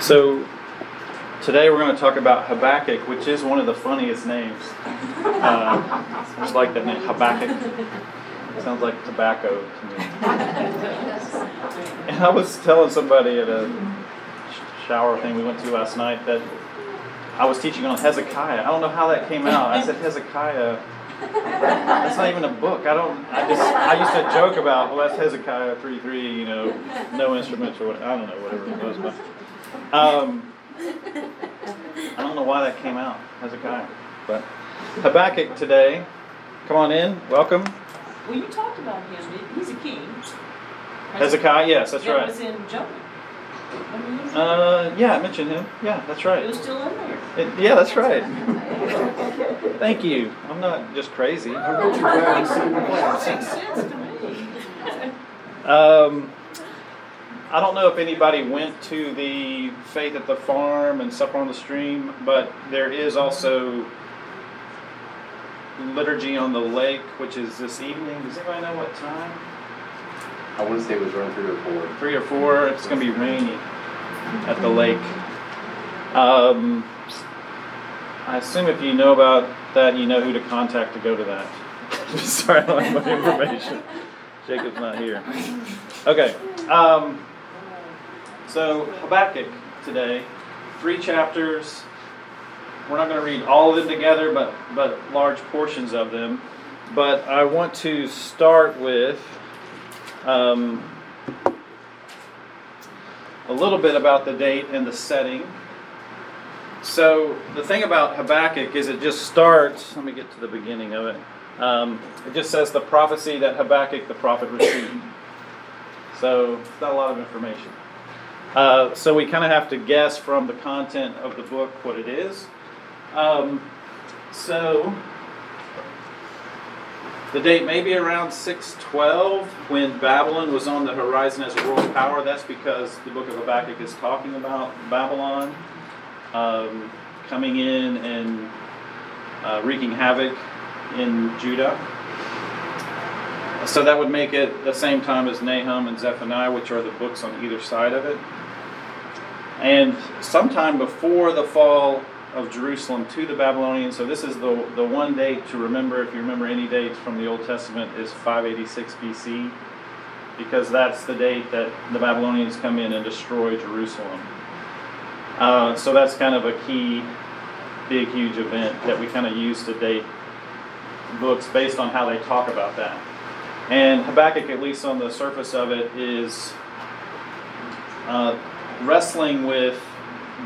So today we're going to talk about Habakkuk, which is one of the funniest names. Uh, I like that name, Habakkuk. It sounds like tobacco to me. And I was telling somebody at a shower thing we went to last night that I was teaching on Hezekiah. I don't know how that came out. I said Hezekiah. That's not even a book. I don't. I just. I used to joke about. Well, that's Hezekiah three three. You know, no instruments or what. I don't know whatever it was, but. Um, I don't know why that came out, Hezekiah. But Habakkuk today, come on in, welcome. Well, you talked about him. He's a king. Hezekiah, yes, that's that right. was in Jonah. Uh, yeah, I mentioned him. Yeah, that's right. it was still in there. It- yeah, that's right. Thank you. I'm not just crazy. I'll you back and see the Makes sense to me. Um, I don't know if anybody went to the Faith at the Farm and Supper on the Stream, but there is also Liturgy on the Lake, which is this evening. Does anybody know what time? I want to say it was around three or four. Three or four. It's going to be rainy at the lake. Um, I assume if you know about that, you know who to contact to go to that. Sorry, I don't have my information. Jacob's not here. Okay. Um, so Habakkuk today, three chapters. We're not going to read all of them together, but but large portions of them. But I want to start with um, a little bit about the date and the setting. So the thing about Habakkuk is it just starts. Let me get to the beginning of it. Um, it just says the prophecy that Habakkuk the prophet received. So it's not a lot of information. Uh, so we kind of have to guess from the content of the book what it is. Um, so the date may be around 612 when Babylon was on the horizon as a world power. That's because the book of Habakkuk is talking about Babylon um, coming in and uh, wreaking havoc in Judah. So that would make it the same time as Nahum and Zephaniah, which are the books on either side of it. And sometime before the fall of Jerusalem to the Babylonians, so this is the, the one date to remember, if you remember any dates from the Old Testament, is 586 BC, because that's the date that the Babylonians come in and destroy Jerusalem. Uh, so that's kind of a key, big, huge event that we kind of use to date books based on how they talk about that. And Habakkuk, at least on the surface of it, is uh, wrestling with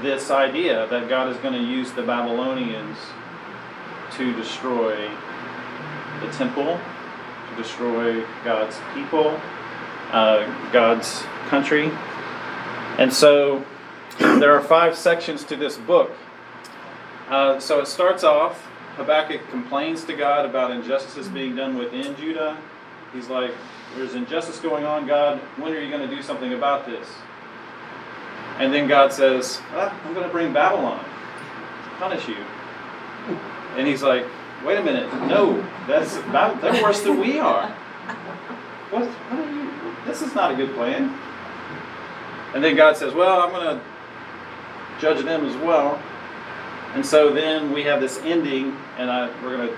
this idea that God is going to use the Babylonians to destroy the temple, to destroy God's people, uh, God's country. And so there are five sections to this book. Uh, so it starts off, Habakkuk complains to God about injustices being done within Judah. He's like, There's injustice going on, God. When are you going to do something about this? And then God says, ah, I'm going to bring Babylon, punish you. And he's like, Wait a minute, no, that's they're worse than we are. What, what are you? This is not a good plan. And then God says, Well, I'm going to judge them as well. And so then we have this ending, and I, we're going to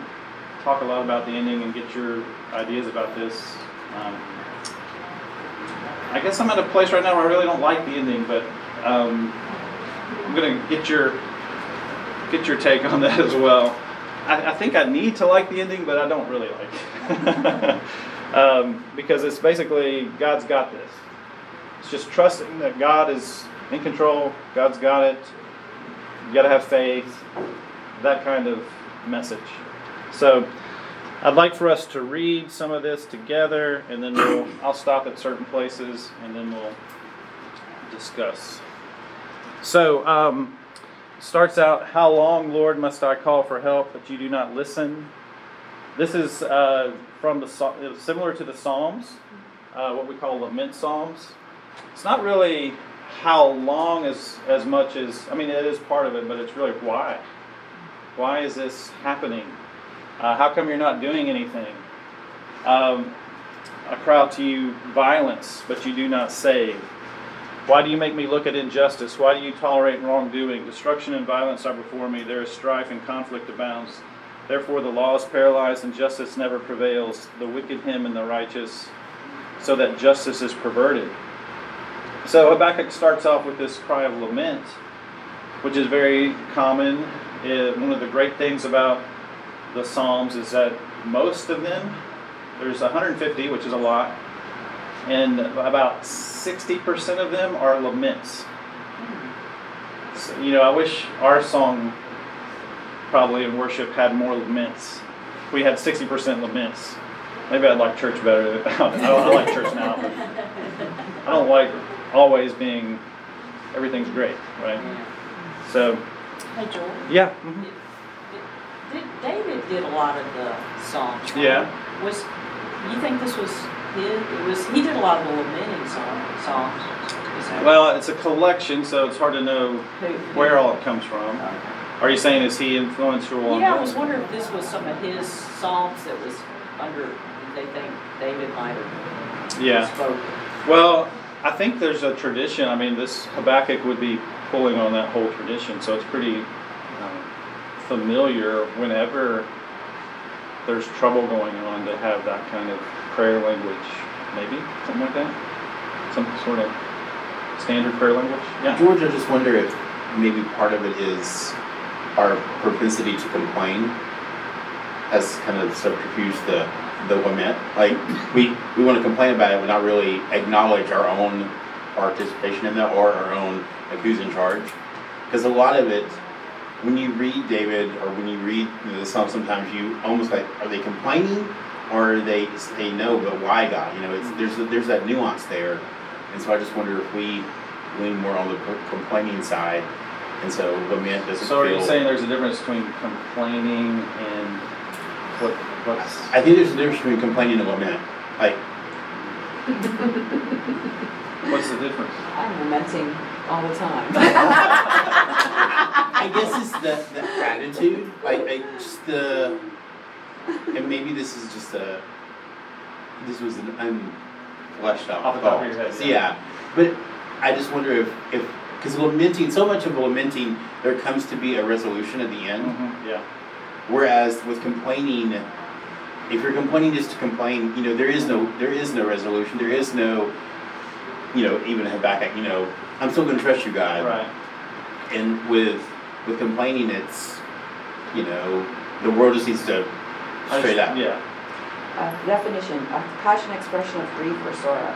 talk a lot about the ending and get your ideas about this. Um, I guess I'm at a place right now where I really don't like the ending, but um, I'm going to get your get your take on that as well. I, I think I need to like the ending, but I don't really like it um, because it's basically God's got this. It's just trusting that God is in control. God's got it. You got to have faith. That kind of message. So, I'd like for us to read some of this together, and then we'll, I'll stop at certain places, and then we'll discuss. So, um, starts out, "How long, Lord, must I call for help, but you do not listen?" This is uh, from the similar to the Psalms, uh, what we call lament psalms. It's not really how long as as much as I mean it is part of it, but it's really why. Why is this happening? Uh, how come you're not doing anything? Um, I cry out to you violence, but you do not save. Why do you make me look at injustice? Why do you tolerate wrongdoing? Destruction and violence are before me. There is strife and conflict abounds. Therefore, the law is paralyzed and justice never prevails. The wicked him and the righteous, so that justice is perverted. So Habakkuk starts off with this cry of lament, which is very common. Uh, one of the great things about the Psalms is that most of them, there's 150, which is a lot, and about 60% of them are laments. So, you know, I wish our song probably in worship had more laments. We had 60% laments. Maybe I'd like church better. I, don't, I like church now, but I don't like always being everything's great, right? So, Hey, Joel. yeah. mhm. Did, David did a lot of the Psalms. right? Yeah. Was you think this was It was. He did a lot of the lamenting song, songs. Well, it's a collection, so it's hard to know who, where all it comes from. Okay. Are you saying is he influential on Yeah, I was wondering if this was some of his songs that was under. They think David might have Yeah. spoke. Well, I think there's a tradition. I mean, this Habakkuk would be pulling on that whole tradition, so it's pretty um, familiar whenever there's trouble going on to have that kind of prayer language, maybe something like that, some sort of standard prayer language. Yeah. George, I just wonder if maybe part of it is our propensity to complain has kind of subterfuge the the lament. Like we we want to complain about it, but not really acknowledge our own participation in that or our own like who's in charge. Because a lot of it, when you read David or when you read you know, the Psalm, sometimes you almost like are they complaining or are they they know but why God? You know, it's mm-hmm. there's there's that nuance there, and so I just wonder if we lean more on the complaining side, and so lament doesn't So are feel. you saying there's a difference between complaining and what? What's I think there's a difference between complaining and lament. Like what's the difference? I'm lamenting all the time. I guess it's the, the attitude, like, like just the, and maybe this is just a, this was an unfleshed out Off the top of your head, yeah. but I just wonder if, if, because lamenting, so much of lamenting, there comes to be a resolution at the end. Mhm, Yeah. Whereas with complaining, if you're complaining just to complain, you know, there is no there is no resolution. There is no, you know, even Habakkuk, you know, I'm still going to trust you, God. Right. And with with complaining, it's, you know, the world just needs to I straight up. Yeah. Uh, definition, a passionate expression of grief or sorrow.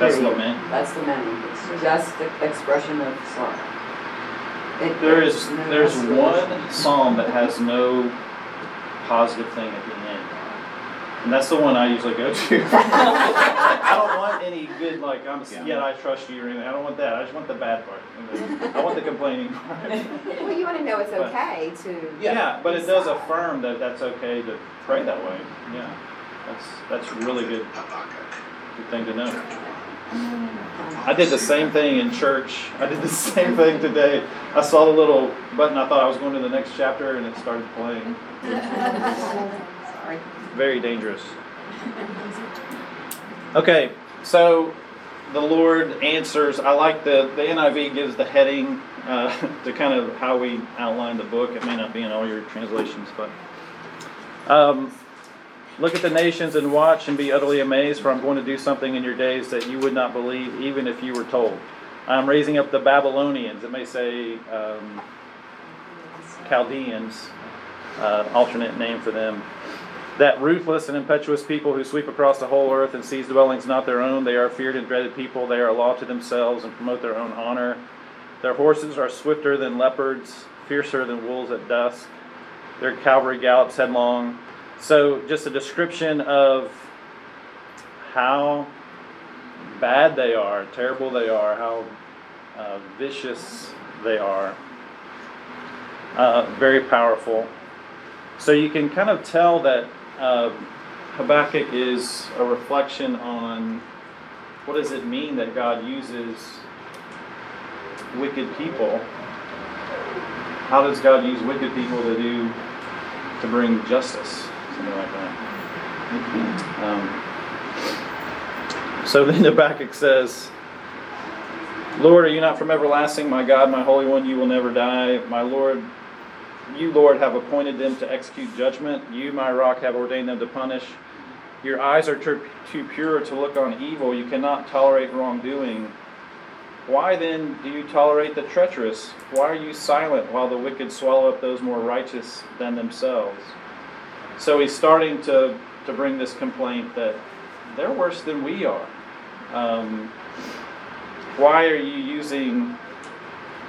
That's the lament. That's the lamenting, it's just the expression of sorrow. It- There is no there's one psalm that has no positive thing at the end, and that's the one I usually go to. I don't want any good like I'm Yeah. yet I trust you or anything. I don't want that. I just want the bad part. I want the complaining part. Well, you want to know it's But- okay to. Yeah, but it does affirm that that's okay to pray that way. Yeah, that's that's really good good thing to know. I did the same thing in church. I did the same thing today. I saw the little button. I thought I was going to the next chapter, and it started playing. Sorry. Very dangerous. Okay, so the Lord answers. I like the the NIV gives the heading uh, to kind of how we outline the book. It may not be in all your translations, but um, look at the nations and watch and be utterly amazed. For I'm going to do something in your days that you would not believe, even if you were told. I'm raising up the Babylonians. It may say um, Chaldeans, uh, alternate name for them. That ruthless and impetuous people who sweep across the whole earth and seize dwellings not their own, they are feared and dreaded people. They are a law to themselves and promote their own honor. Their horses are swifter than leopards, fiercer than wolves at dusk. Their cavalry gallops headlong. So, just a description of how bad they are, terrible they are, how uh, vicious they are. Uh, very powerful. So you can kind of tell that uh, Habakkuk is a reflection on what does it mean that God uses wicked people? How does God use wicked people to do to bring justice? Something like that. Um, so then Habakkuk says, Lord, are you not from everlasting? My God, my Holy One, you will never die. My Lord, you, Lord, have appointed them to execute judgment. You, my rock, have ordained them to punish. Your eyes are too too pure to look on evil. You cannot tolerate wrongdoing. Why then do you tolerate the treacherous? Why are you silent while the wicked swallow up those more righteous than themselves? So he's starting to, to bring this complaint that they're worse than we are. Um, why are you using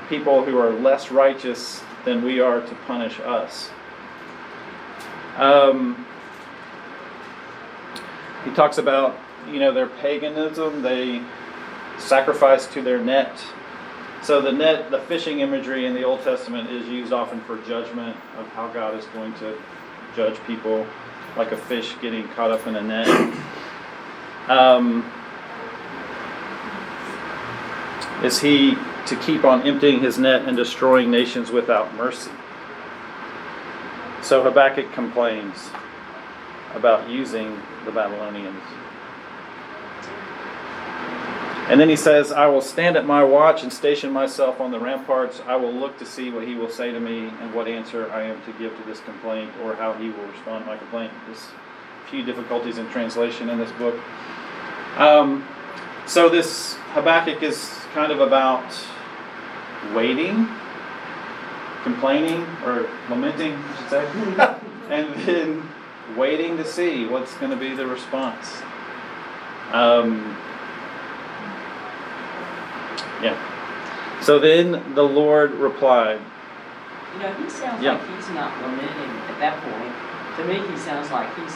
people who are less righteous than we are to punish us? Um, he talks about, you know, their paganism. They sacrifice to their net. So the net, the fishing imagery in the Old Testament is used often for judgment of how God is going to judge people, like a fish getting caught up in a net. Um, is he to keep on emptying his net and destroying nations without mercy? So Habakkuk complains about using the Babylonians. And then he says, I will stand at my watch and station myself on the ramparts. I will look to see what he will say to me and what answer I am to give to this complaint or how he will respond to my complaint. There's a few difficulties in translation in this book. Um, so this Habakkuk is kind of about waiting, complaining, or lamenting, I should say, and then waiting to see what's going to be the response. Um, yeah. So then the Lord replied, You know, he sounds Yeah. like he's not lamenting at that point. To me, he sounds like he's,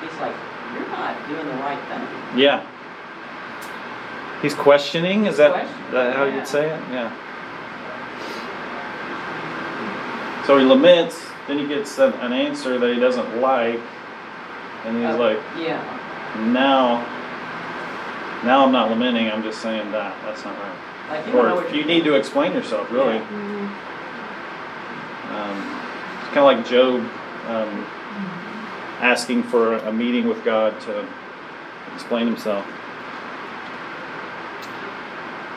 he's like, you're not doing the right thing. Yeah. He's questioning. Is that, that how yeah. you'd say it? Yeah. So he laments. Then he gets an, an answer that he doesn't like, and he's Uh, like, Yeah, "Now, now I'm not lamenting. I'm just saying that that's not right." like you Or you you're need to explain yourself, really. Yeah. Um, it's kind of like Job um, asking for a meeting with God to explain himself.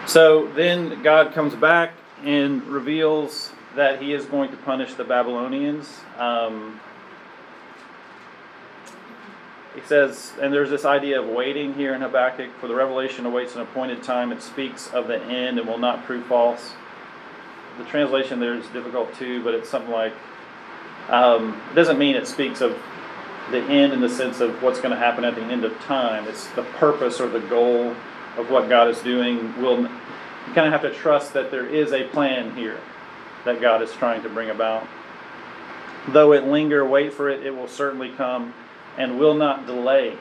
So then God comes back and reveals that he is going to punish the Babylonians. Um, he says, and there's this idea of waiting here in Habakkuk, for the revelation awaits an appointed time. It speaks of the end and will not prove false. The translation there is difficult too, but it's something like, um, it doesn't mean it speaks of the end in the sense of what's going to happen at the end of time. It's the purpose or the goal of what God is doing. Will you kind of have to trust that there is a plan here that God is trying to bring about. Though it linger, wait for it. It will certainly come, and will not delay.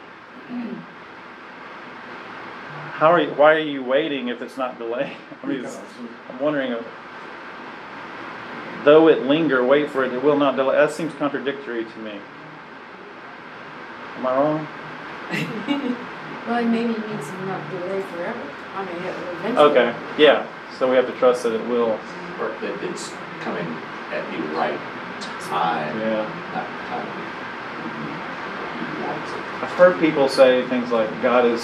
How are you? Why are you waiting if it's not delaying? I mean, I'm wondering. Though it linger, wait for it. It will not delay. That seems contradictory to me. Am I wrong? Well, maybe it means not delay forever. I mean, it will eventually. Okay. Yeah. So we have to trust that it will. Or that it's coming at the right time, Yeah. not time you want it. I've heard people say things like God is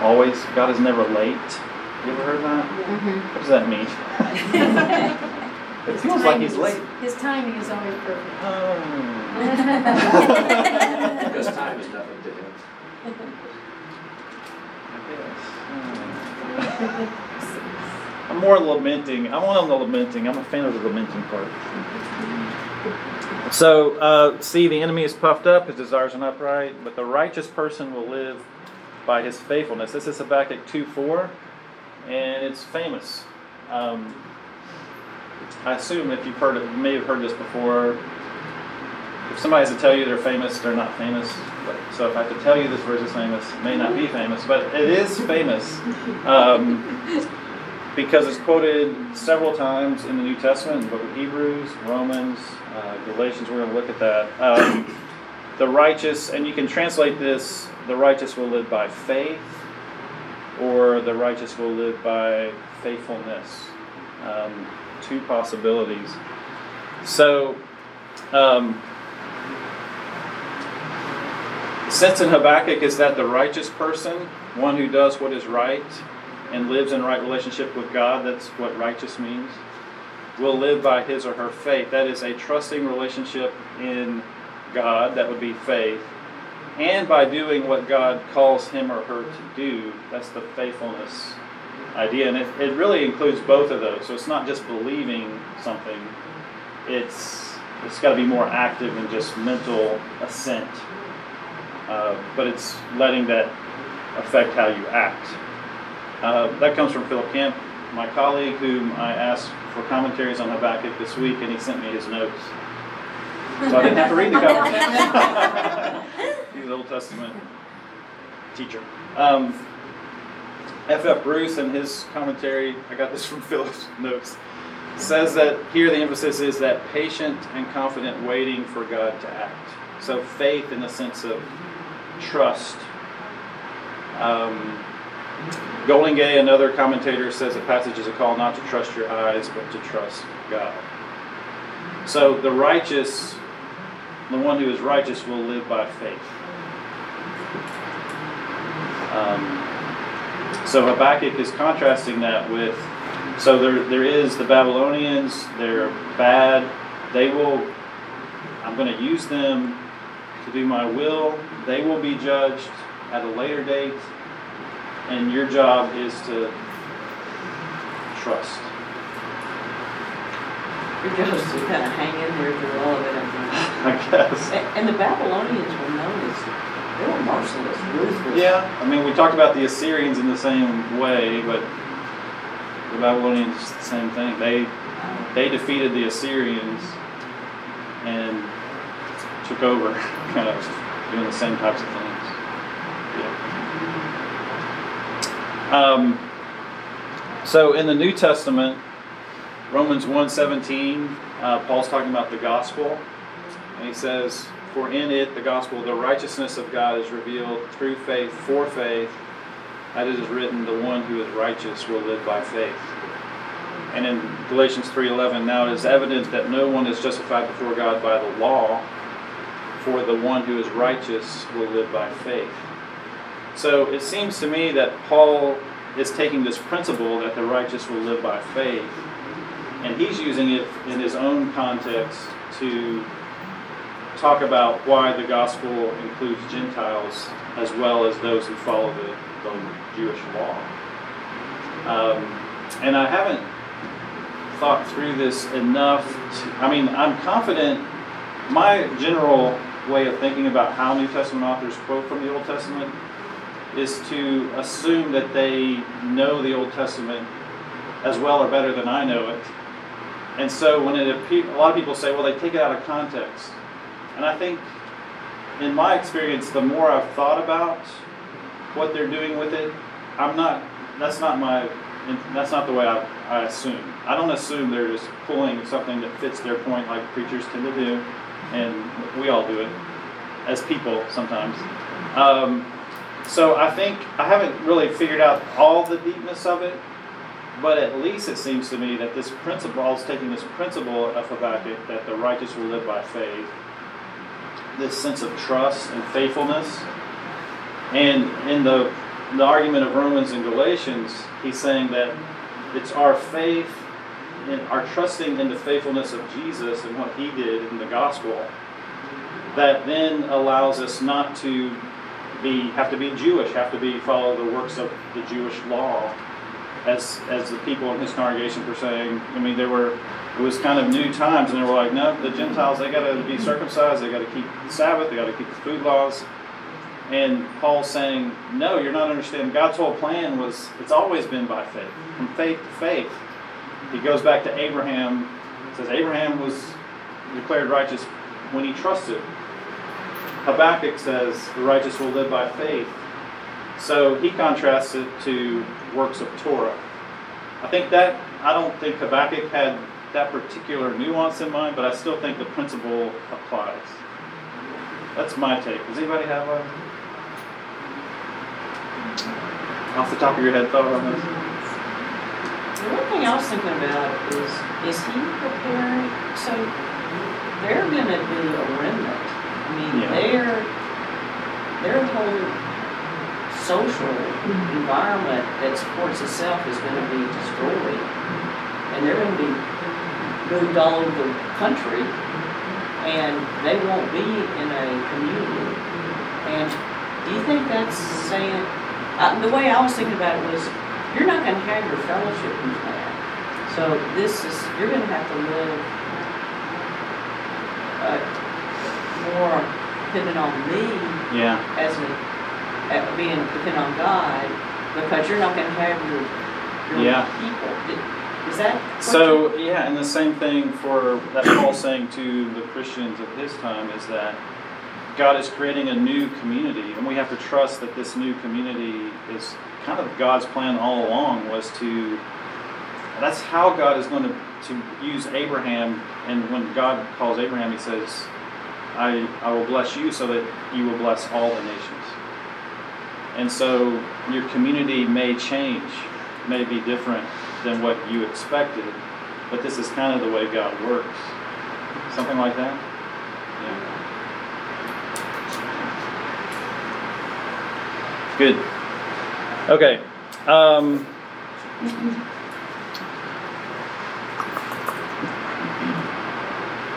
always, God is never late. You ever heard that? Mm-hmm. What does that mean? it His feels like timing he's is- late. His timing is always perfect. Oh. Because time is nothing to him. I'm more lamenting. I'm on the lamenting. I'm a fan of the lamenting part. So, uh, see, the enemy is puffed up, his desires are not upright, but the righteous person will live by his faithfulness. This is Habakkuk 2 4, and it's famous. Um, I assume if you've heard it, you may have heard this before. If somebody has to tell you they're famous, they're not famous. But, so if I have to tell you this verse is famous, it may not be famous, but it is famous. Um, because it's quoted several times in the New Testament, in the book of Hebrews, Romans, uh, Galatians. We're going to look at that. Um, the righteous, and you can translate this: the righteous will live by faith, or the righteous will live by faithfulness. Um, two possibilities. So. Um, sense in Habakkuk is that the righteous person, one who does what is right, and lives in a right relationship with God, that's what righteous means, will live by his or her faith. That is a trusting relationship in God, that would be faith, and by doing what God calls him or her to do, that's the faithfulness idea. And it, it really includes both of those. So it's not just believing something, it's it's got to be more active than just mental assent. Uh, but it's letting that affect how you act. Uh, that comes from Philip Camp, my colleague, whom I asked for commentaries on Habakkuk this week, and he sent me his notes. So I didn't have to read the commentaries. He's an Old Testament teacher. Um, F. F. Bruce, and his commentary, I got this from Philip's notes, says that here the emphasis is that patient and confident waiting for God to act. So faith in the sense of trust. Um, Goldingay, another commentator, says the passage is a call not to trust your eyes, but to trust God. So the righteous, the one who is righteous, will live by faith. Um, so Habakkuk is contrasting that with, so there, there is the Babylonians, they're bad, they will, I'm going to use them to do my will, they will be judged at a later date, and your job is to trust. Your job is to kind of hang in there through all of it. I guess. And and the Babylonians were known as, they were merciless, ruthless. Yeah, I mean, we talked about the Assyrians in the same way, but the Babylonians, the same thing. They they defeated the Assyrians and took over, kind of doing the same types of things. Yeah. Um, so in the New Testament, Romans 1.17, uh, Paul's talking about the gospel, and he says, For in it, the gospel, the righteousness of God is revealed through faith for faith, that it is written, the one who is righteous will live by faith. And in Galatians 3:11, now it is evident that no one is justified before God by the law, for the one who is righteous will live by faith. So it seems to me that Paul is taking this principle that the righteous will live by faith, and he's using it in his own context to talk about why the gospel includes Gentiles as well as those who follow the, the Jewish law. Um, and I haven't thought through this enough. To, I mean, I'm confident. My general way of thinking about how New Testament authors quote from the Old Testament is to assume that they know the Old Testament as well or better than I know it. And so when it a lot of people say, well, they take it out of context. And I think, in my experience, the more I've thought about what they're doing with it, I'm not. That's not my. That's not the way I, I assume. I don't assume they're just pulling something that fits their point, like preachers tend to do, and we all do it as people sometimes. Um, so I think I haven't really figured out all the deepness of it, but at least it seems to me that this principle, I was taking this principle of Habakkuk that the righteous will live by faith, this sense of trust and faithfulness. And in the, the argument of Romans and Galatians, he's saying that it's our faith and our trusting in the faithfulness of Jesus and what he did in the gospel that then allows us not to be have to be Jewish, have to be follow the works of the Jewish law as as the people in his congregation were saying. I mean, there were it was kind of new times, and they were like, no, the Gentiles they got to be circumcised, they got to keep the Sabbath, they got to keep the food laws. And Paul's saying, no, you're not understanding. God's whole plan was it's always been by faith, from faith to faith. He goes back to Abraham. Says Abraham was declared righteous when he trusted. Habakkuk says the righteous will live by faith. So he contrasts it to works of Torah. I think that, I don't think Habakkuk had that particular nuance in mind, but I still think the principle applies. That's my take. Does anybody have a, off the top of your head, thought on this? The one thing I was thinking about is, is he preparing, so they're gonna be a remnant. I mean, Yeah. their, their whole social environment that supports itself is going to be destroyed. And they're going to be moved all over the country and they won't be in a community. And do you think that's saying, uh, the way I was thinking about it was, you're not going to have your fellowship in that. So this is, you're going to have to live uh, more dependent on me Yeah. as a, at being dependent on God, because you're not gonna have your, your Yeah. people. Is that? So, yeah, and the same thing for that Paul's saying to the Christians of his time is that God is creating a new community, and we have to trust that this new community is kind of God's plan all along was to. That's how God is going to, to use Abraham, and when God calls Abraham, he says, I, I will bless you so that you will bless all the nations. And so your community may change, may be different than what you expected, but this is kind of the way God works. Something like that? Yeah. Good. Okay. Um,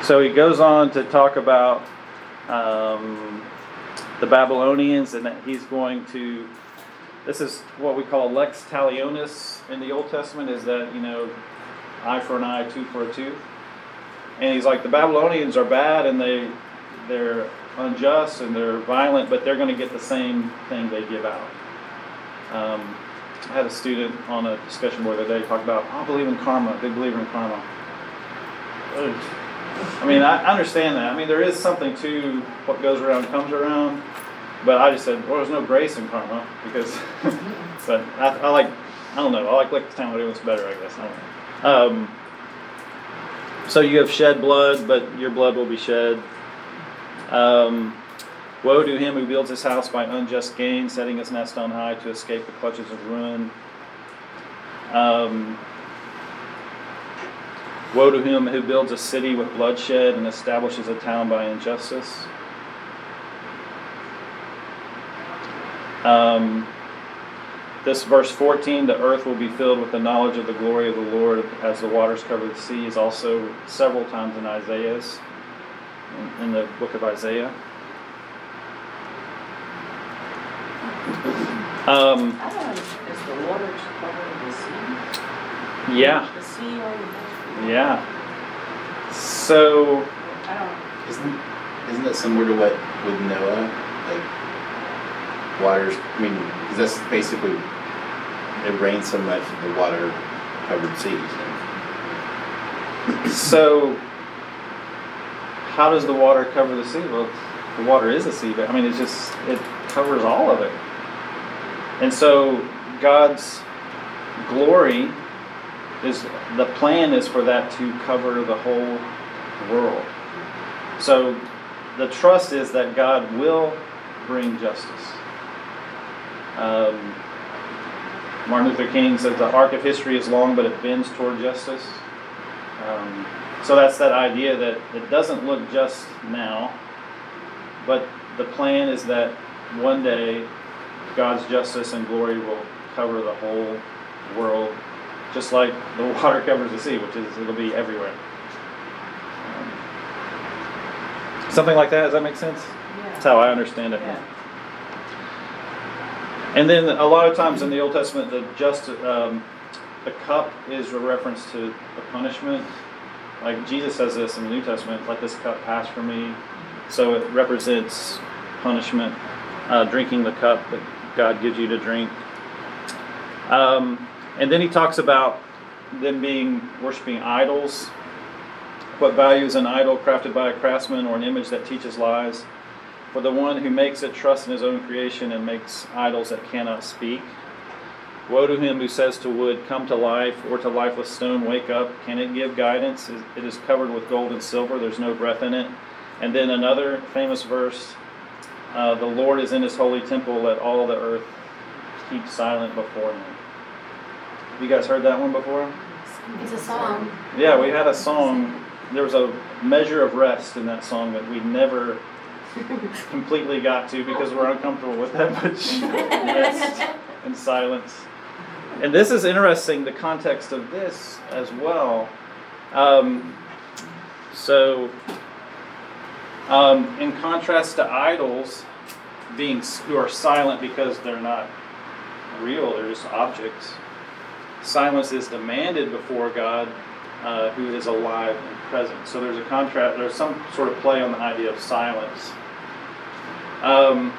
so he goes on to talk about um, the Babylonians and that he's going to this is what we call lex talionis in the Old Testament is that, you know, eye for an eye, tooth for a tooth. And he's like, the Babylonians are bad and they, they're unjust and they're violent, but they're going to get the same thing they give out. Um, I had a student on a discussion board the other day talk about, I believe in karma, big believer in karma. Ugh. I mean, I understand that. I mean, there is something to what goes around comes around. But I just said, well, there's no grace in karma because, but I, I like, I don't know, I like Lakshmana. It was better, I guess. I don't. Um, so you have shed blood, but your blood will be shed. Um, Woe to him who builds his house by unjust gain, setting his nest on high to escape the clutches of ruin. Um, woe to him who builds a city with bloodshed and establishes a town by injustice. Um, this verse 14, the earth will be filled with the knowledge of the glory of the Lord as the waters cover the sea, is also several times in Isaiah's, in, the book of Isaiah. Um, I don't know, is the water covering the sea? yeah, The sea or the? yeah. So, Isn't isn't that similar to what with Noah? Like waters. I mean, 'cause that's basically it rains so much that the water covered seas. so how does the water cover the sea? Well, the water is a sea, but I mean, it's just it covers all of it. And so God's glory is the plan is for that to cover the whole world. So the trust is that God will bring justice. Um, Martin Luther King says the arc of history is long, but it bends toward justice. Um, so that's that idea that it doesn't look just now, but the plan is that one day God's justice and glory will cover the whole world, just like the water covers the sea, which is it'll be everywhere. Um, something like that. Does that make sense? That's how I understand it. yeah. And then a lot of times in the Old Testament, the just um, the cup is a reference to the punishment. Like Jesus says this in the New Testament, "Let this cup pass from me." So it represents punishment, uh, drinking the cup that God gives you to drink. Um, and then he talks about them being worshiping idols. What value is an idol crafted by a craftsman or an image that teaches lies? For the one who makes it trusts in his own creation and makes idols that cannot speak. Woe to him who says to wood, Come to life, or to lifeless stone, Wake up. Can it give guidance? It is covered with gold and silver, there's no breath in it. And then another famous verse uh, The Lord is in his holy temple, let all the earth keep silent before him. Have you guys heard that one before? It's a song. Yeah, we had a song. There was a measure of rest in that song that we never completely got to because we're uncomfortable with that much rest and silence. And this is interesting, the context of this as well. Um, so, um, in contrast to idols being who are silent because they're not real, they're just objects. Silence is demanded before God, uh, who is alive and present. So there's a contrast. There's some sort of play on the idea of silence. Um,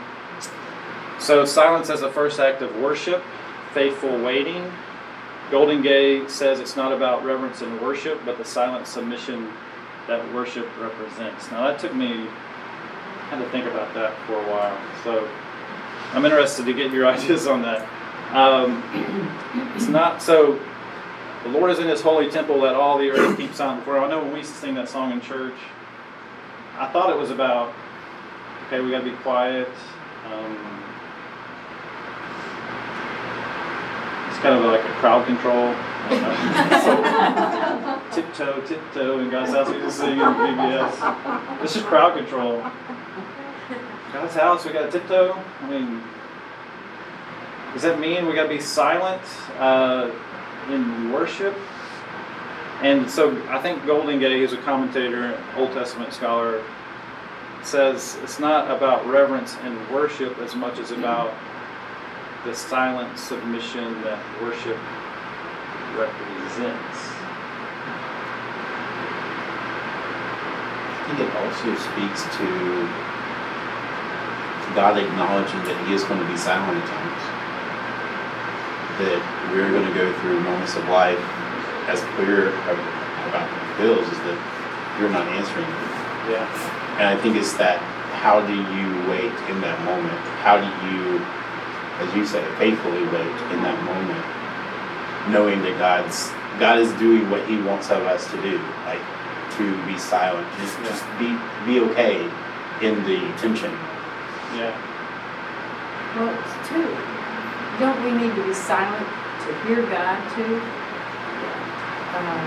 so silence as a first act of worship, faithful waiting. Goldingay says it's not about reverence and worship, but the silent submission that worship represents. Now that took me I had to think about that for a while. So I'm interested to get your ideas on that. Um, it's not so. The Lord is in His holy temple. Let all the earth keep silent before. Him. I know when we used to sing that song in church, I thought it was about okay, we got to be quiet. Um, it's kind of like a crowd control. so, tiptoe, tiptoe in God's house. We just sing in VBS. This is crowd control. God's house, we got to tiptoe. I mean, does that mean we got to be silent uh, in worship? And so I think Goldingay, who's a commentator, Old Testament scholar, says it's not about reverence and worship as much as about the silent submission that worship represents. I think it also speaks to God acknowledging that He is going to be silent at times. That we're going to go through moments of life as clear about bills is that you're not answering. Yeah. And I think it's that how do you wait in that moment? How do you, as you say, faithfully wait in that moment, knowing that God's God is doing what He wants of us to do, like to be silent, just just be be okay in the tension. Yeah. Well, it's too, don't we need to be silent to hear God too? Um,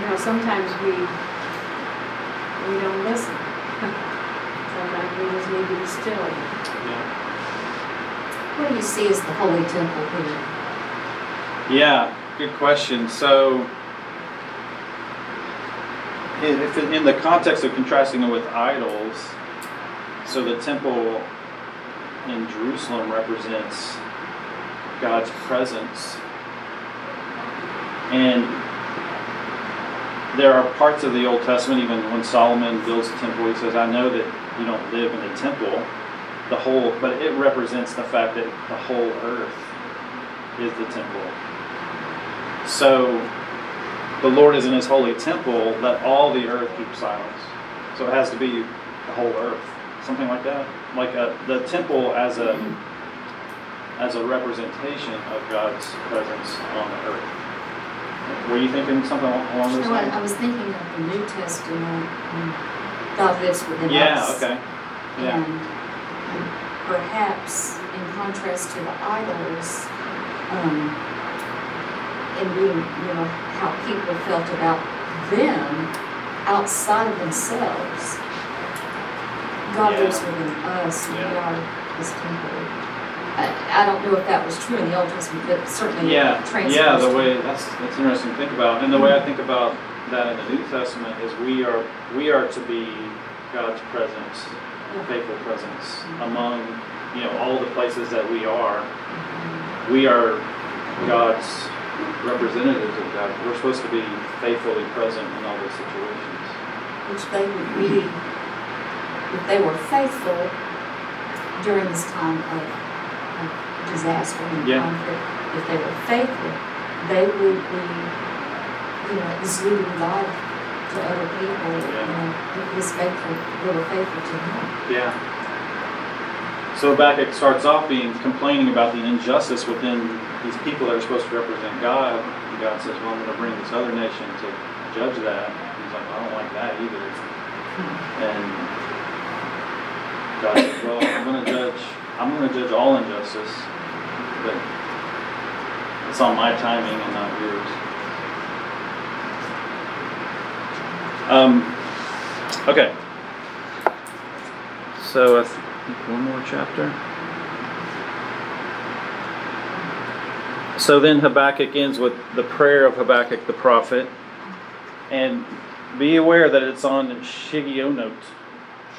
You know, sometimes we, we don't listen. Sometimes we just need to be still. Yeah. What do you see as the holy temple here? Yeah, good question. So, in, if in in the context of contrasting it with idols, so the temple in Jerusalem represents God's presence. And there are parts of the Old Testament, even when Solomon builds a temple, he says, I know that you don't live in the temple, the whole, but it represents the fact that the whole earth is the temple. So the Lord is in his holy temple, let all the earth keep silence. So it has to be the whole earth. Something like that. Like a, the temple as a as a representation of God's presence on the earth. Were you thinking something along You those know what, I was thinking of the New Testament, and God lives within Yeah, us. okay. Yeah. And and perhaps in contrast to the idols, um, and being, you know, how people felt about them outside of themselves. God Yeah. lives within us, and we Yeah. are His temple. I, I don't know if that was true in the Old Testament, but certainly Yeah, yeah. The way that's that's interesting to think about, and the way I think about that in the New Testament is we are we are to be God's presence, faithful presence mm-hmm. among you know all the places that we are. We are God's representatives of God. We're supposed to be faithfully present in all those situations. which they would be, if they were faithful during this time of disaster and Yeah. conflict, if they were faithful, they would be, you know, exuding God to other people, you Yeah. know, he was faithful, they were faithful to him. Yeah. So Habakkuk starts off being complaining about the injustice within these people that are supposed to represent God. And God says, Well, I'm going to bring this other nation to judge that. He's like, I don't like that either. And God says, Well, I'm going to judge. I'm going to judge all injustice, but it's on my timing and not yours. Um, okay. So one more chapter. So then Habakkuk ends with the prayer of Habakkuk the prophet. And be aware that it's on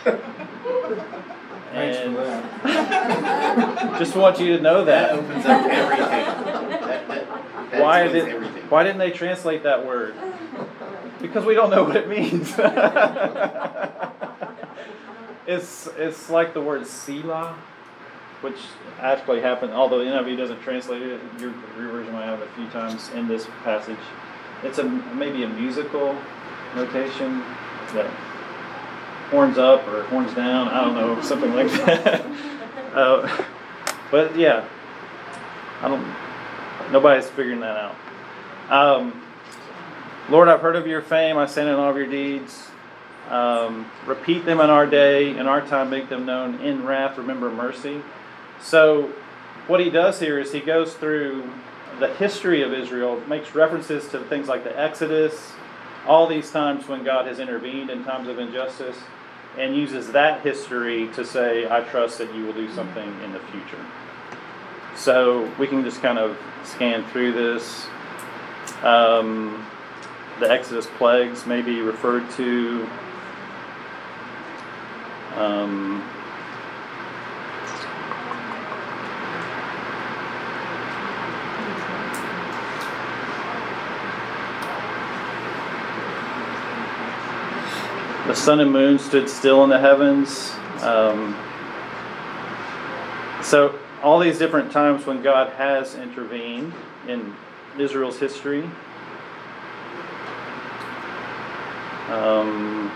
Shigionoth. And just want you to know That that. opens up everything. That- that- that Why did everything. why didn't they translate that word? Because we don't know what it means. it's it's like the word selah, which actually happened. Although the NIV doesn't translate it, your, your version might have it a few times in this passage. It's a maybe a musical notation that horns up or horns down. I don't know, something like that. uh, but yeah, I don't. Nobody's figuring that out. Um, Lord, I've heard of your fame. I stand in all of your deeds. Um, repeat them in our day, in our time, make them known. In wrath, remember mercy. So, what he does here is he goes through the history of Israel, makes references to things like the Exodus, all these times when God has intervened in times of injustice, and uses that history to say, I trust that you will do something in the future. So, we can just kind of scan through this. Um, the Exodus plagues may be referred to. Um, the sun and moon stood still in the heavens. Um, so, all these different times when God has intervened in Israel's history. Um,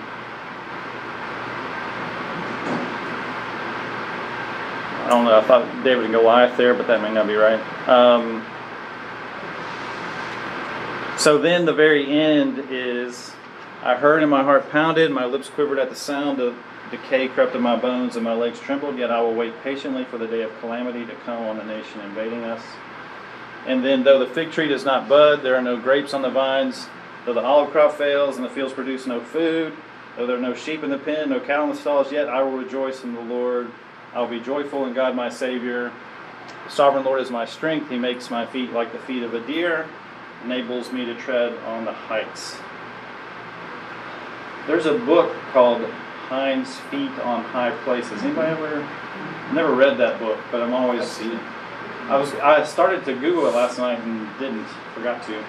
I don't know. I thought David and Goliath there, but that may not be right. Um, so then the very end is I heard and my heart pounded, my lips quivered at the sound of decay crept in my bones, and my legs trembled. Yet I will wait patiently for the day of calamity to come on the nation invading us. And then, though the fig tree does not bud, there are no grapes on the vines. Though the olive crop fails and the fields produce no food, though there are no sheep in the pen, no cattle in the stalls, yet I will rejoice in the Lord. I will be joyful in God my Savior. The sovereign Lord is my strength. He makes my feet like the feet of a deer, enables me to tread on the heights. There's a book called Hind's Feet on High Places. Anybody ever? Never read that book, but I'm always I've seen it. I was I started to Google it last night and didn't. Forgot to.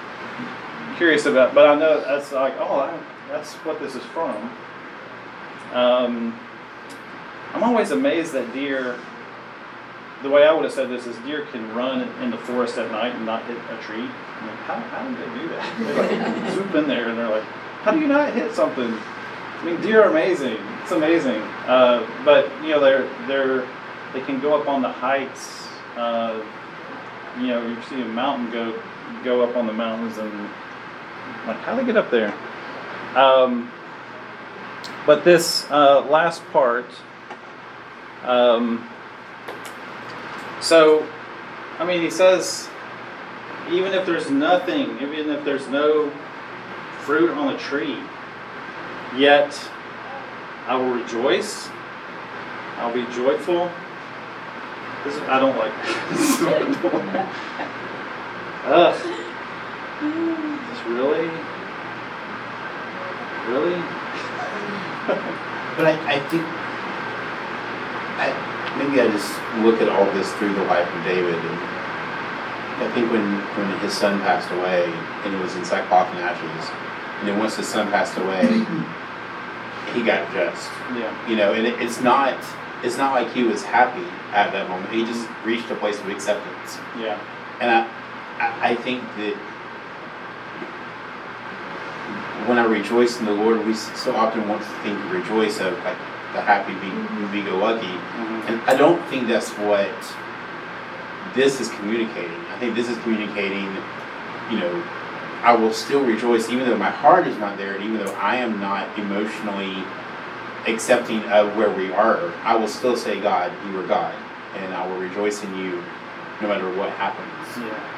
Curious about, but I know that's like oh I, that's what this is from. Um, I'm always amazed that deer. The way I would have said this is deer can run in the forest at night and not hit a tree. I'm like, how, how do they do that? They like swoop in there and they're like, how do you not hit something? I mean, deer are amazing. It's amazing. Uh, but you know, they're they're they can go up on the heights. Uh, you know, you see a mountain go go up on the mountains and like how do they get up there? Um, but this uh, last part. Um, so, I mean, he says, even if there's nothing, even if there's no fruit on the tree, yet I will rejoice. I'll be joyful. This is, I don't like this. Ugh. Just really? Really? But I, I think, I, maybe I just look at all this through the life of David, and I think when, when his son passed away, and he was in sackcloth and ashes, and then once his son passed away, he got just, Yeah. you know, and it, it's not, it's not like he was happy at that moment. He just reached a place of acceptance. Yeah. And I, I, I think that when I rejoice in the Lord, we so often want to think rejoice of like the happy, be, mm-hmm. go lucky, mm-hmm. and I don't think that's what this is communicating. I think this is communicating, you know, I will still rejoice even though my heart is not there, and even though I am not emotionally accepting of where we are. I will still say, God, you are God, and I will rejoice in you no matter what happens. Yeah.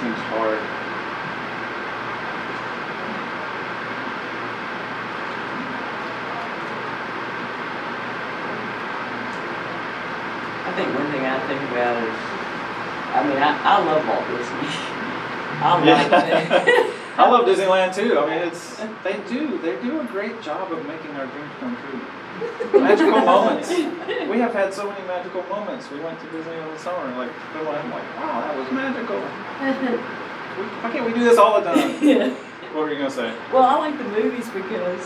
Seems hard. I mean, I, I love Walt Disney. I like that. I love Disneyland too. I mean, it's they do they do a great job of making our dreams come true. Magical moments. We have had so many magical moments. We went to Disney in the summer, like I'm like, wow, that was magical. Why can't we do this all the time? Yeah. What were you gonna say? Well, I like the movies because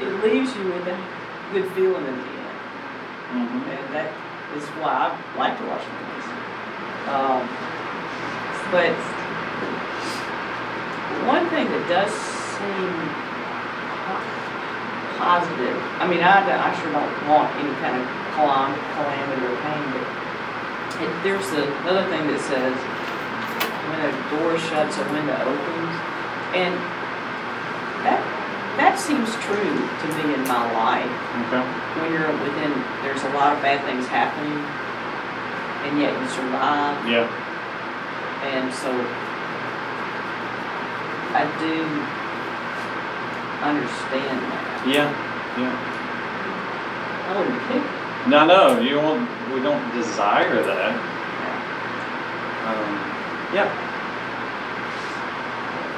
it leaves you with a good feeling in the end. Mm-hmm. And that is why I like to watch movies. Um, but one thing that does seem positive, I mean, I, I sure don't want any kind of calam- calamity or pain, but it, there's another thing that says when a door shuts, a window opens. And that, that seems true to me in my life Okay. when you're within, there's a lot of bad things happening, and yet you survive. Yeah. And so I do understand that. Yeah. Yeah. I wouldn't pick No, no, you won't. We don't desire that. Um, yeah.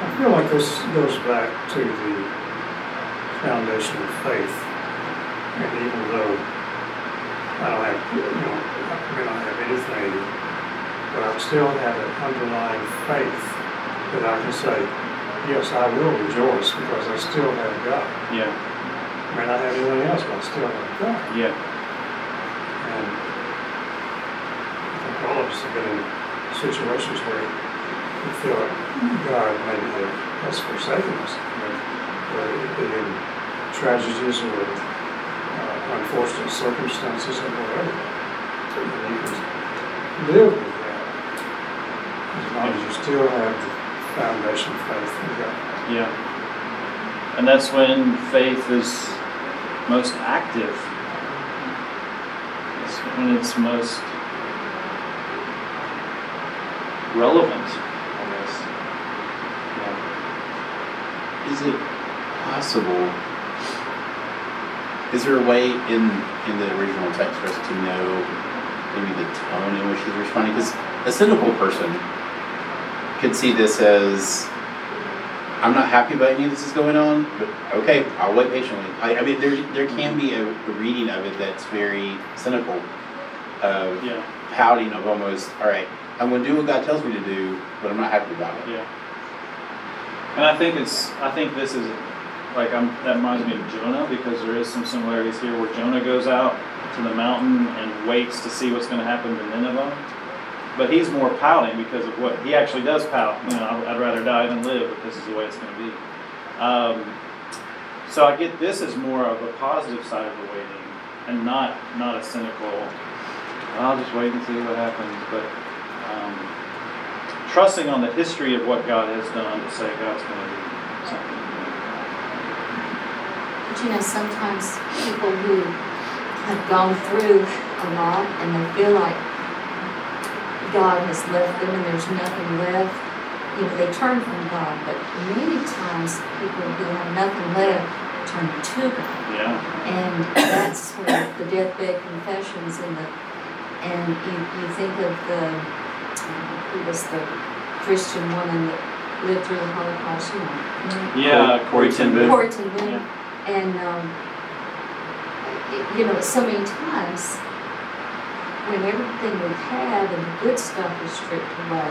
I feel like this goes back to the foundation of faith. And even though I don't have, you know, I may not have anything, but I still have an underlying faith that I can say, yes, I will rejoice because I still have God. Yeah. I may not have anything else, but I still have God. Yeah. And I think all of us have been in situations where we feel like God maybe has forsaken us, whether it in tragedies or uh, unfortunate circumstances or whatever. And you can live with that as long as you still have the foundation of faith in God. Yeah. And that's when faith is most active. It's when it's most relevant, I guess. Yeah. Is it possible? Is there a way in in the original text for us to know maybe the tone in which he's responding? Because a cynical person could see this as I'm not happy about any of this is going on, but okay, I'll wait patiently. I, I mean, there there can be a, reading of it that's very cynical, of Yeah. pouting of almost, all right, I'm going to do what God tells me to do, but I'm not happy about it. Yeah. And I think it's, I think this is, like, I'm, that reminds me of Jonah because there is some similarities here where Jonah goes out to the mountain and waits to see what's going to happen to Nineveh. But he's more pouting because of what he actually does pout. You know, I'd rather die than live, but this is the way it's going to be. Um, so I get this as more of a positive side of the waiting, and not not a cynical. I'll just wait and see what happens. But um, trusting on the history of what God has done to say God's going to do something. But you know, sometimes people who have gone through a lot and they feel like God has left them and there's nothing left, you know, they turn from God. But many times people who have nothing left turn to God. Yeah. And that's where the deathbed confessions and the, and you, you think of the, who was the Christian woman that lived through the Holocaust, you know. Yeah, Corrie ten Boom. Corrie ten Boom. And, um, it- you know, so many times, when everything we've had and the good stuff is stripped away,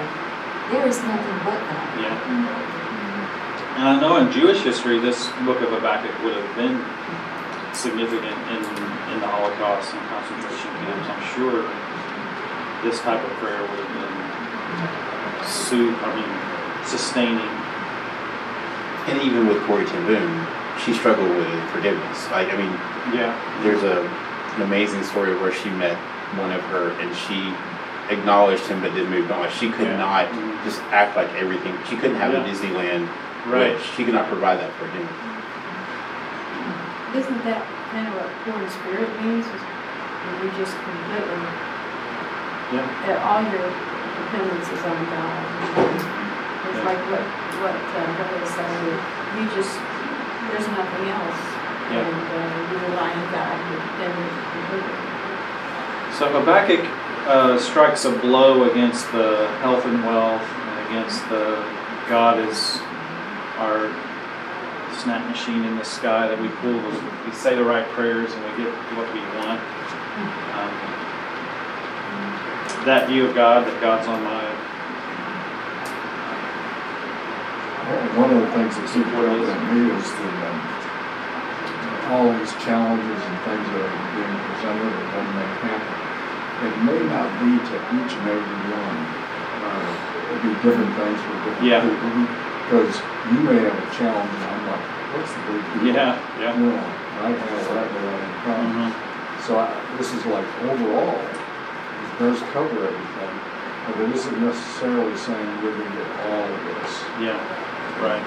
there is nothing but that. Yeah. And I know in Jewish history, this book of Habakkuk would have been significant in, in the Holocaust and concentration camps. I'm sure this type of prayer would have been su- I mean, sustaining. And even with Corrie Ten Boom, she struggled with forgiveness. Like, I mean, Yeah. there's a an amazing story where she met one of her and she acknowledged him but then moved on. Like she could Yeah. not just act like everything. She couldn't have Yeah. a Disneyland, Right. which she could not provide that for him. Isn't that kind of what poor in spirit means? Is when you just completely, Yeah. that all your dependence is on God. It's Yeah. like what, what uh, Heather was saying, you just, there's nothing else. Yeah. And uh, you rely on God, depend. So Habakkuk uh, strikes a blow against the health and wealth and against the God is our snap machine in the sky that we pull, the, we say the right prayers and we get what we want. Um, that view of God, that God's on my One of the things that's important to me is the, um, all these challenges and things that are being presented or that may happen. It may not be to each and every one, uh, it'd be different things for different Yeah. people. Because you may have a challenge and I'm like, what's the big deal? yeah, yeah. You know, I have that, but I have problems. Mhm. So I, this is like overall, it does cover everything, but it isn't necessarily saying you're gonna get all of this. Yeah, right.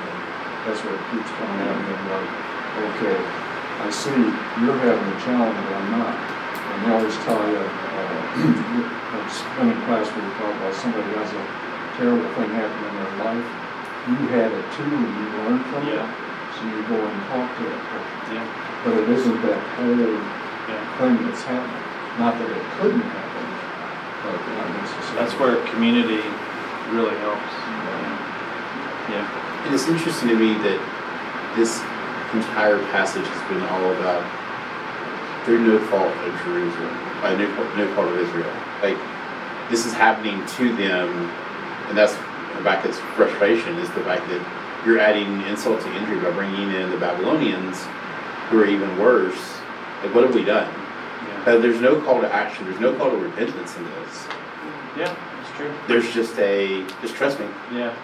That's what keeps coming at and I'm like, okay, I see you're having a challenge, but I'm not. And they always tell you, uh, it's in class where you talk about somebody has a terrible thing happen in their life. You had it too, and you learned from it, so you go and talk to that person. yeah, But it isn't that whole yeah. thing that's happening. Not that it couldn't happen, but not necessarily. That's where community really helps. Yeah, And it's interesting to me that this entire passage has been all about through no fault of Jerusalem, by no, no fault of Israel. Like this is happening to them, and that's Habakkuk's frustration is the fact that you're adding insult to injury by bringing in the Babylonians, who are even worse. Like what have we done? yeah, Uh, there's no call to action. There's no call to repentance in this. yeah, it's true. There's just a just trust me. Yeah,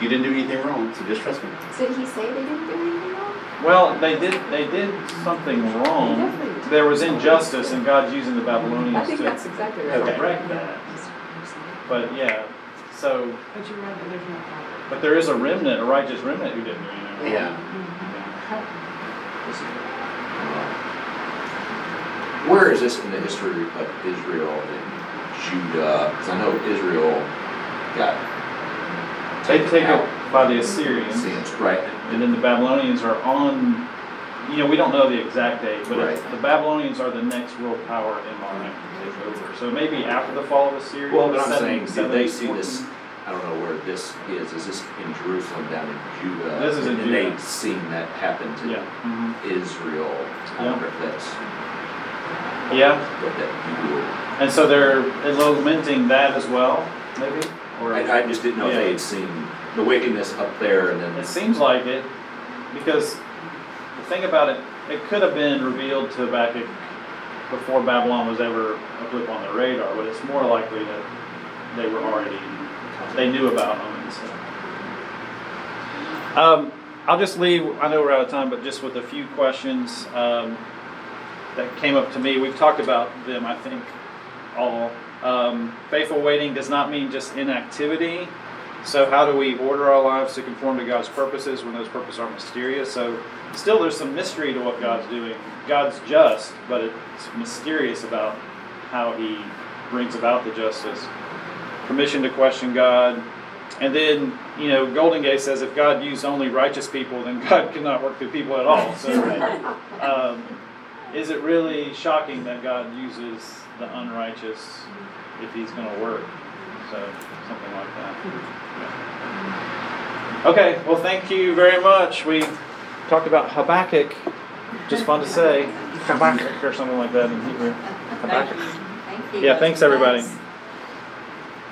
You didn't do anything wrong, so just trust me. So did he say they didn't do anything wrong? well, they did, they did something wrong. Definitely. There was injustice and God's using the I Babylonians think to that's exactly right. Okay. correct that. But yeah, so, But you're right, there's no problem. but there is a remnant, a righteous remnant who didn't do anything. Mm-hmm. Yeah. Where is this in the history of Israel and Judah? Because I know Israel got They take out it by the Assyrians. Assyrians, right? And then the Babylonians are on, you know, we don't know the exact date, but Right. the Babylonians are the next world power in line to take over. So maybe after the fall of Assyria. Well, but I'm saying, did they see 14. this? I don't know where this is. Is this in Jerusalem, down in Judah? This is in and Judah. they've seen that happen to Yeah. mhm. Israel. I Yeah. wonder if that's Yeah, what that and so they're lamenting that as well, maybe? Or I, I just didn't know if they had seen the wickedness up there and then. It seems like it, because the thing about it, it could have been revealed to Habakkuk before Babylon was ever a blip on their radar, but it's more likely that they were already, they knew about them and stuff. Um, I'll just leave, I know we're out of time, but just with a few questions um, that came up to me. We've talked about them, I think, all. Um, faithful waiting does not mean just inactivity. So how do we order our lives to conform to God's purposes when those purposes are mysterious? So still there's some mystery to what God's doing. God's just, but it's mysterious about how he brings about the justice. Permission to question God. And then, you know, Goldingay says if God used only righteous people, then God cannot work through people at all. So um, is it really shocking that God uses the unrighteous if he's going to work? So something like that. Okay, well, thank you very much. We talked about Habakkuk, just fun to say, Habakkuk or something like that in Hebrew. Thank you. Thank you. Yeah, thanks everybody.